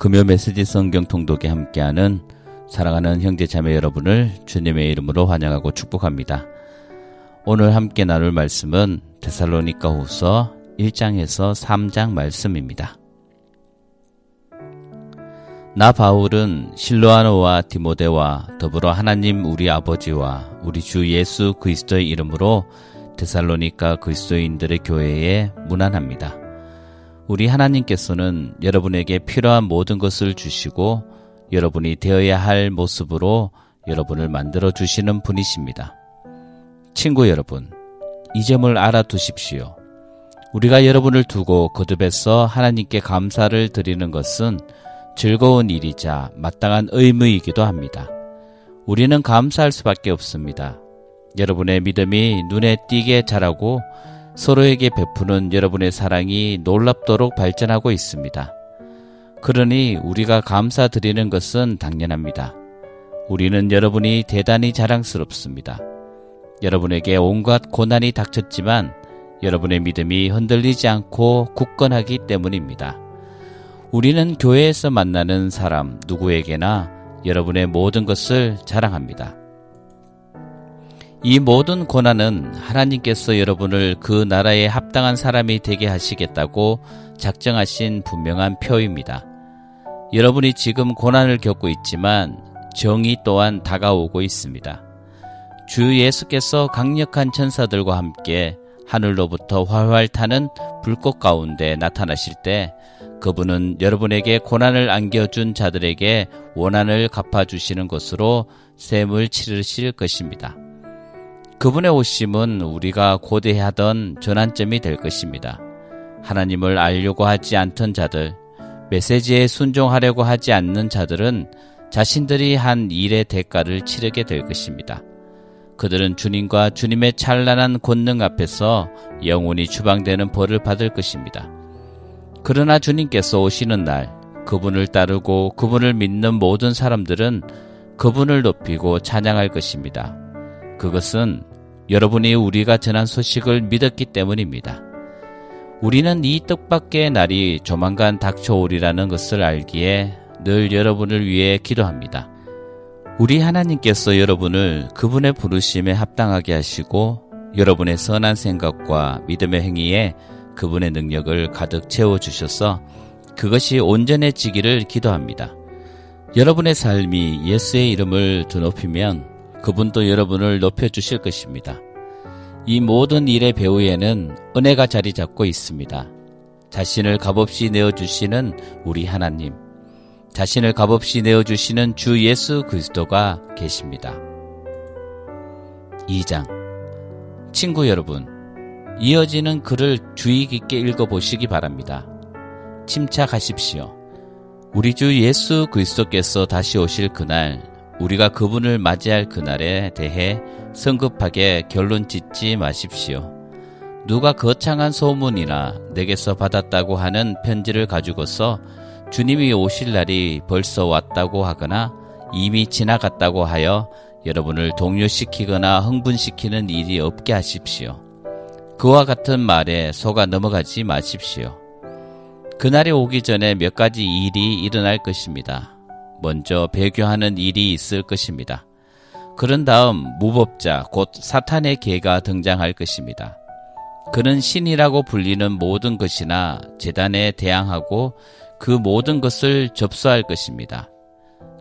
금요 메시지 성경 통독에 함께하는 사랑하는 형제 자매 여러분을 주님의 이름으로 환영하고 축복합니다. 오늘 함께 나눌 말씀은 데살로니가 후서 1장에서 3장 말씀입니다. 나 바울은 실로아노와 디모데와 더불어 하나님 우리 아버지와 우리 주 예수 그리스도의 이름으로 데살로니가 그리스도인들의 교회에 문안합니다. 우리 하나님께서는 여러분에게 필요한 모든 것을 주시고 여러분이 되어야 할 모습으로 여러분을 만들어 주시는 분이십니다. 친구 여러분, 이 점을 알아두십시오. 우리가 여러분을 두고 거듭해서 하나님께 감사를 드리는 것은 즐거운 일이자 마땅한 의무이기도 합니다. 우리는 감사할 수밖에 없습니다. 여러분의 믿음이 눈에 띄게 자라고 서로에게 베푸는 여러분의 사랑이 놀랍도록 발전하고 있습니다. 그러니 우리가 감사드리는 것은 당연합니다. 우리는 여러분이 대단히 자랑스럽습니다. 여러분에게 온갖 고난이 닥쳤지만 여러분의 믿음이 흔들리지 않고 굳건하기 때문입니다. 우리는 교회에서 만나는 사람 누구에게나 여러분의 모든 것을 자랑합니다. 이 모든 고난은 하나님께서 여러분을 그 나라에 합당한 사람이 되게 하시겠다고 작정하신 분명한 표입니다. 여러분이 지금 고난을 겪고 있지만 정의 또한 다가오고 있습니다. 주 예수께서 강력한 천사들과 함께 하늘로부터 활활 타는 불꽃 가운데 나타나실 때 그분은 여러분에게 고난을 안겨준 자들에게 원한을 갚아주시는 것으로 셈을 치르실 것입니다. 그분의 오심은 우리가 고대하던 전환점이 될 것입니다. 하나님을 알려고 하지 않던 자들, 메시지에 순종하려고 하지 않는 자들은 자신들이 한 일의 대가를 치르게 될 것입니다. 그들은 주님과 주님의 찬란한 권능 앞에서 영원히 추방되는 벌을 받을 것입니다. 그러나 주님께서 오시는 날, 그분을 따르고 그분을 믿는 모든 사람들은 그분을 높이고 찬양할 것입니다. 그것은 여러분이 우리가 전한 소식을 믿었기 때문입니다. 우리는 이 뜻밖의 날이 조만간 닥쳐오리라는 것을 알기에 늘 여러분을 위해 기도합니다. 우리 하나님께서 여러분을 그분의 부르심에 합당하게 하시고 여러분의 선한 생각과 믿음의 행위에 그분의 능력을 가득 채워주셔서 그것이 온전해지기를 기도합니다. 여러분의 삶이 예수의 이름을 드높이면 그분도 여러분을 높여주실 것입니다. 이 모든 일의 배후에는 은혜가 자리 잡고 있습니다. 자신을 값없이 내어주시는 우리 하나님, 자신을 값없이 내어주시는 주 예수 그리스도가 계십니다. 2장 친구 여러분, 이어지는 글을 주의 깊게 읽어보시기 바랍니다. 침착하십시오. 우리 주 예수 그리스도께서 다시 오실 그날 우리가 그분을 맞이할 그날에 대해 성급하게 결론 짓지 마십시오. 누가 거창한 소문이나 내게서 받았다고 하는 편지를 가지고서 주님이 오실 날이 벌써 왔다고 하거나 이미 지나갔다고 하여 여러분을 동요시키거나 흥분시키는 일이 없게 하십시오. 그와 같은 말에 속아 넘어가지 마십시오. 그날이 오기 전에 몇 가지 일이 일어날 것입니다. 먼저 배교하는 일이 있을 것입니다. 그런 다음 무법자 곧 사탄의 개가 등장할 것입니다. 그는 신이라고 불리는 모든 것이나 재단에 대항하고 그 모든 것을 접수할 것입니다.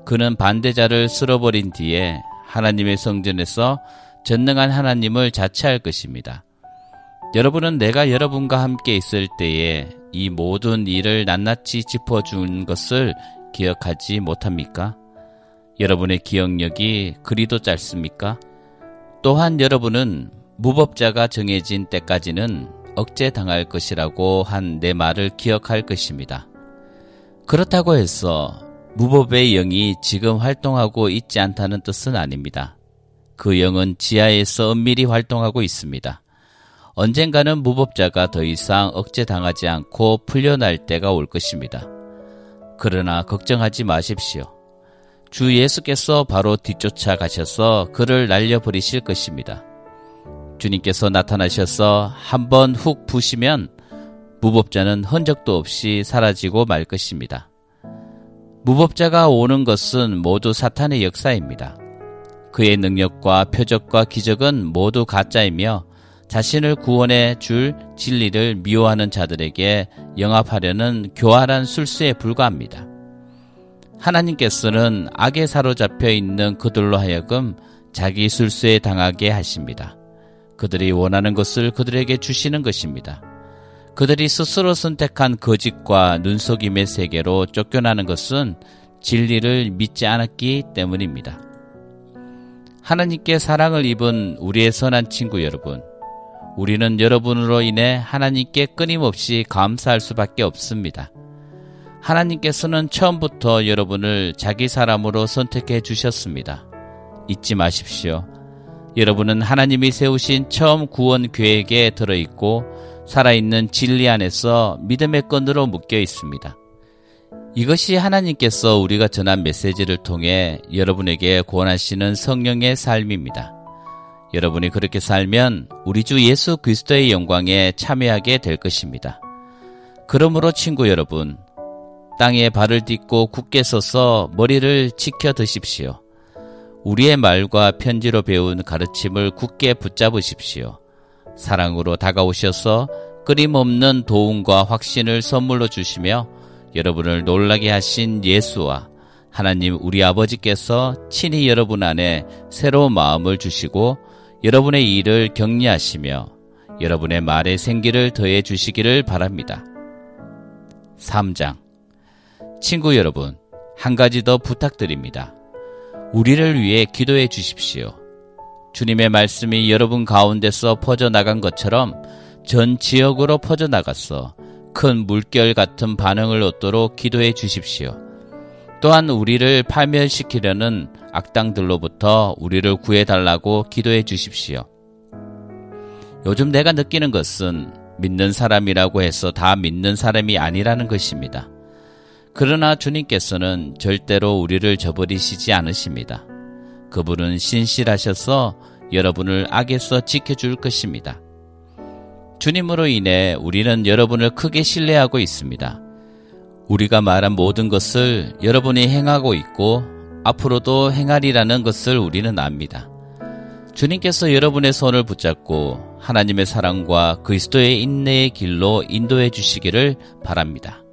그는 반대자를 쓸어버린 뒤에 하나님의 성전에서 전능한 하나님을 자체할 것입니다. 여러분은 내가 여러분과 함께 있을 때에 이 모든 일을 낱낱이 짚어준 것을 기억하지 못합니까? 여러분의 기억력이 그리도 짧습니까? 또한 여러분은 무법자가 정해진 때까지는 억제당할 것이라고 한 내 말을 기억할 것입니다. 그렇다고 해서 무법의 영이 지금 활동하고 있지 않다는 뜻은 아닙니다. 그 영은 지하에서 은밀히 활동하고 있습니다. 언젠가는 무법자가 더 이상 억제당하지 않고 풀려날 때가 올 것입니다. 그러나 걱정하지 마십시오. 주 예수께서 바로 뒤쫓아 가셔서 그를 날려버리실 것입니다. 주님께서 나타나셔서 한 번 훅 부시면 무법자는 흔적도 없이 사라지고 말 것입니다. 무법자가 오는 것은 모두 사탄의 역사입니다. 그의 능력과 표적과 기적은 모두 가짜이며 자신을 구원해 줄 진리를 미워하는 자들에게 영합하려는 교활한 술수에 불과합니다. 하나님께서는 악에 사로잡혀 있는 그들로 하여금 자기 술수에 당하게 하십니다. 그들이 원하는 것을 그들에게 주시는 것입니다. 그들이 스스로 선택한 거짓과 눈속임의 세계로 쫓겨나는 것은 진리를 믿지 않았기 때문입니다. 하나님께 사랑을 입은 우리의 선한 친구 여러분, 우리는 여러분으로 인해 하나님께 끊임없이 감사할 수밖에 없습니다. 하나님께서는 처음부터 여러분을 자기 사람으로 선택해 주셨습니다. 잊지 마십시오. 여러분은 하나님이 세우신 처음 구원 계획에 들어있고 살아있는 진리 안에서 믿음의 끈으로 묶여 있습니다. 이것이 하나님께서 우리가 전한 메시지를 통해 여러분에게 권하시는 성령의 삶입니다. 여러분이 그렇게 살면 우리 주 예수 그리스도의 영광에 참여하게 될 것입니다. 그러므로 친구 여러분, 땅에 발을 딛고 굳게 서서 머리를 지켜 드십시오. 우리의 말과 편지로 배운 가르침을 굳게 붙잡으십시오. 사랑으로 다가오셔서 끊임없는 도움과 확신을 선물로 주시며 여러분을 놀라게 하신 예수와 하나님 우리 아버지께서 친히 여러분 안에 새로운 마음을 주시고 여러분의 일을 격려하시며 여러분의 말에 생기를 더해 주시기를 바랍니다. 3장 친구 여러분, 한 가지 더 부탁드립니다. 우리를 위해 기도해 주십시오. 주님의 말씀이 여러분 가운데서 퍼져나간 것처럼 전 지역으로 퍼져나갔어 큰 물결 같은 반응을 얻도록 기도해 주십시오. 또한 우리를 파멸시키려는 악당들로부터 우리를 구해달라고 기도해 주십시오. 요즘 내가 느끼는 것은 믿는 사람이라고 해서 다 믿는 사람이 아니라는 것입니다. 그러나 주님께서는 절대로 우리를 저버리시지 않으십니다. 그분은 신실하셔서 여러분을 악에서 지켜줄 것입니다. 주님으로 인해 우리는 여러분을 크게 신뢰하고 있습니다. 우리가 말한 모든 것을 여러분이 행하고 있고 앞으로도 행하리라는 것을 우리는 압니다. 주님께서 여러분의 손을 붙잡고 하나님의 사랑과 그리스도의 인내의 길로 인도해 주시기를 바랍니다.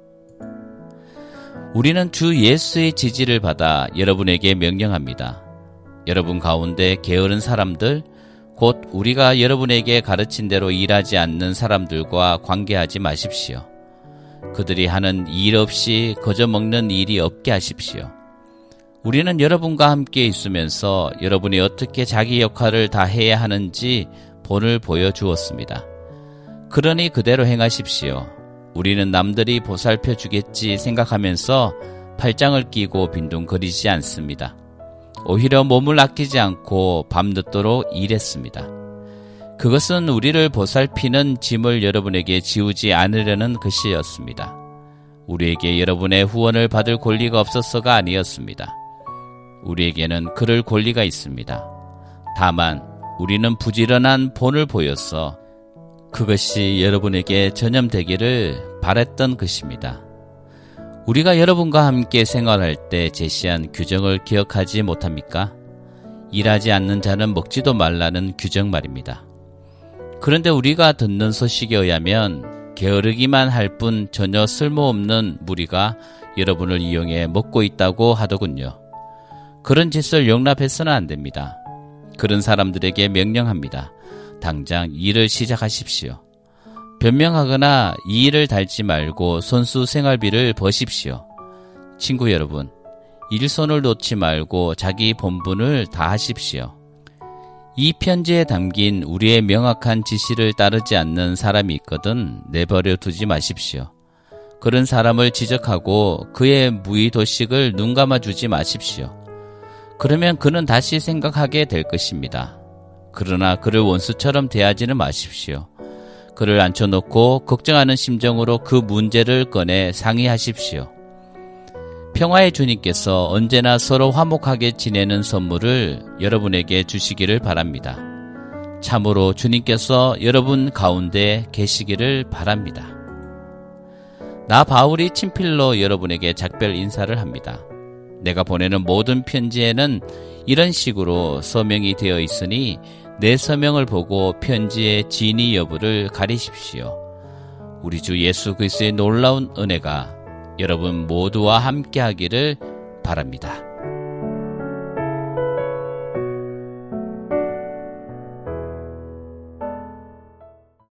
우리는 주 예수의 지지를 받아 여러분에게 명령합니다. 여러분 가운데 게으른 사람들, 곧 우리가 여러분에게 가르친 대로 일하지 않는 사람들과 관계하지 마십시오. 그들이 하는 일 없이 거저 먹는 일이 없게 하십시오. 우리는 여러분과 함께 있으면서 여러분이 어떻게 자기 역할을 다 해야 하는지 본을 보여주었습니다. 그러니 그대로 행하십시오. 우리는 남들이 보살펴 주겠지 생각하면서 팔짱을 끼고 빈둥거리지 않습니다. 오히려 몸을 아끼지 않고 밤늦도록 일했습니다. 그것은 우리를 보살피는 짐을 여러분에게 지우지 않으려는 것이었습니다. 우리에게 여러분의 후원을 받을 권리가 없었어가 아니었습니다. 우리에게는 그럴 권리가 있습니다. 다만 우리는 부지런한 본을 보여서 그것이 여러분에게 전염되기를 바랬던 것입니다. 우리가 여러분과 함께 생활할 때 제시한 규정을 기억하지 못합니까? 일하지 않는 자는 먹지도 말라는 규정 말입니다. 그런데 우리가 듣는 소식에 의하면 게으르기만 할 뿐 전혀 쓸모없는 무리가 여러분을 이용해 먹고 있다고 하더군요. 그런 짓을 용납해서는 안 됩니다. 그런 사람들에게 명령합니다. 당장 일을 시작하십시오. 변명하거나 이 일을 달지 말고 손수 생활비를 버십시오. 친구 여러분, 일손을 놓지 말고 자기 본분을 다 하십시오. 이 편지에 담긴 우리의 명확한 지시를 따르지 않는 사람이 있거든 내버려 두지 마십시오. 그런 사람을 지적하고 그의 무의 도식을 눈 감아 주지 마십시오. 그러면 그는 다시 생각하게 될 것입니다. 그러나 그를 원수처럼 대하지는 마십시오. 그를 앉혀놓고 걱정하는 심정으로 그 문제를 꺼내 상의하십시오. 평화의 주님께서 언제나 서로 화목하게 지내는 선물을 여러분에게 주시기를 바랍니다. 참으로 주님께서 여러분 가운데 계시기를 바랍니다. 나 바울이 친필로 여러분에게 작별 인사를 합니다. 내가 보내는 모든 편지에는 이런 식으로 서명이 되어 있으니 내 서명을 보고 편지의 진위 여부를 가리십시오. 우리 주 예수 그리스도의 놀라운 은혜가 여러분 모두와 함께 하기를 바랍니다.